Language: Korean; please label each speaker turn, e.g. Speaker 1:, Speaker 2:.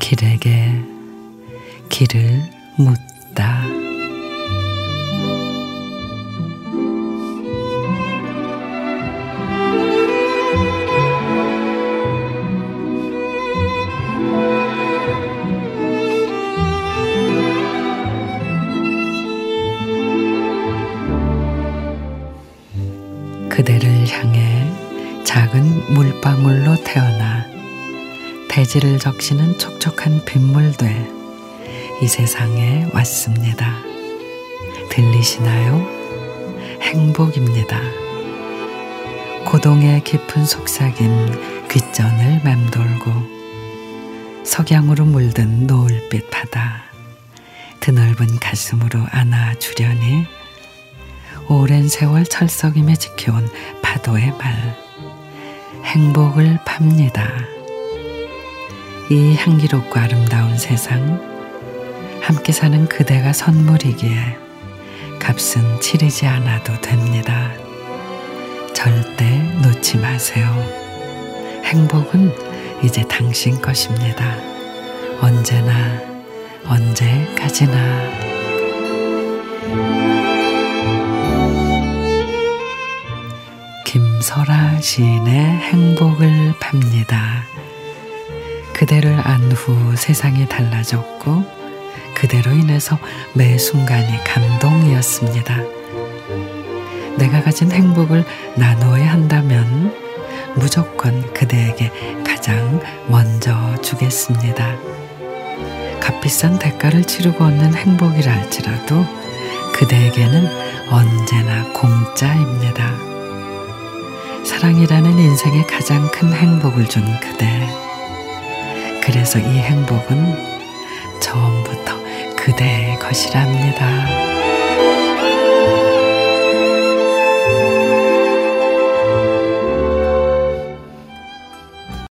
Speaker 1: 길에게 길을 묻 향해 작은 물방울로 태어나 대지를 적시는 촉촉한 빗물 돼이 세상에 왔습니다. 들리시나요? 행복입니다. 고동의 깊은 속삭임 귓전을 맴돌고 석양으로 물든 노을빛 바다 드넓은 가슴으로 안아주려니 오랜 세월 철석임에 지켜온 파도의 말 행복을 팝니다. 이 향기롭고 아름다운 세상 함께 사는 그대가 선물이기에 값은 치르지 않아도 됩니다. 절대 놓지 마세요. 행복은 이제 당신 것입니다. 언제나 언제까지나 김설아 시인의 행복을 팝니다. 그대를 안 후 세상이 달라졌고 그대로 인해서 매 순간이 감동이었습니다. 내가 가진 행복을 나누어야 한다면 무조건 그대에게 가장 먼저 주겠습니다. 값비싼 대가를 치르고 얻는 행복이라 할지라도 그대에게는 언제나 공짜입니다. 사랑이라는 인생의 가장 큰 행복을 준 그대. 그래서 이 행복은 처음부터 그대의 것이랍니다.